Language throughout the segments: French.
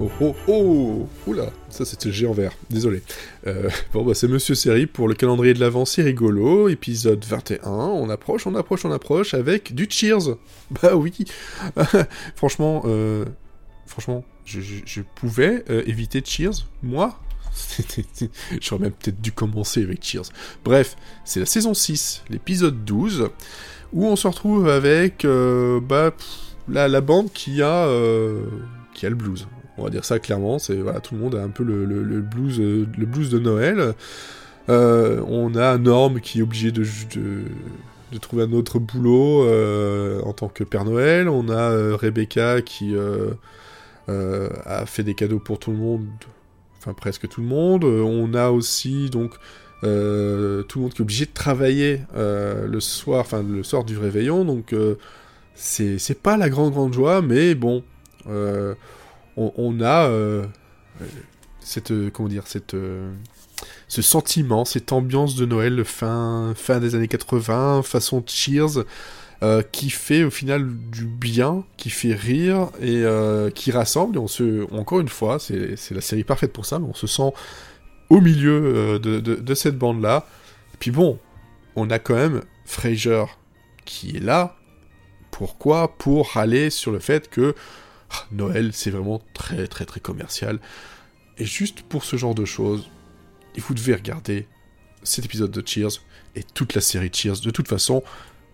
oh, oh, oh Oula, ça c'était le géant vert, désolé. Euh, bon, bah c'est Monsieur Série pour le calendrier de l'avant, c'est rigolo. Épisode 21, on approche, on approche, on approche avec du Cheers. Bah oui Franchement, euh, franchement, je, pouvais euh, éviter Cheers, moi J'aurais même peut-être dû commencer avec Cheers. Bref, c'est la saison 6, l'épisode 12, où on se retrouve avec bah, la, bande qui a le blues. On va dire ça clairement, c'est voilà, tout le monde a un peu le, blues, euh, le blues de Noël. Euh, on a Norm qui est obligé de, de, trouver un autre boulot euh, en tant que Père Noël. On a Rebecca qui a fait des cadeaux pour tout le monde, enfin presque tout le monde. On a aussi donc tout le monde qui est obligé de travailler le soir, enfin le soir du réveillon. Donc c'est pas la grande grande joie, mais bon on, a euh, cette euh, comment dire cette euh, ce sentiment, cette ambiance de Noël fin fin des années 80, façon Cheers. qui fait au final du bien, qui fait rire et qui rassemble. Et on se, encore une fois, c'est la série parfaite pour ça, mais on se sent au milieu de, de, cette bande-là. Et puis bon, on a quand même Fraser qui est là. Pourquoi? Pour aller sur le fait que Noël, c'est vraiment très très très commercial. Et juste pour ce genre de choses, vous devez regarder cet épisode de Cheers et toute la série Cheers. De toute façon,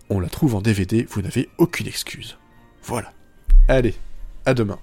on la trouve en DVD, vous n'avez aucune excuse. Voilà. Allez, à demain.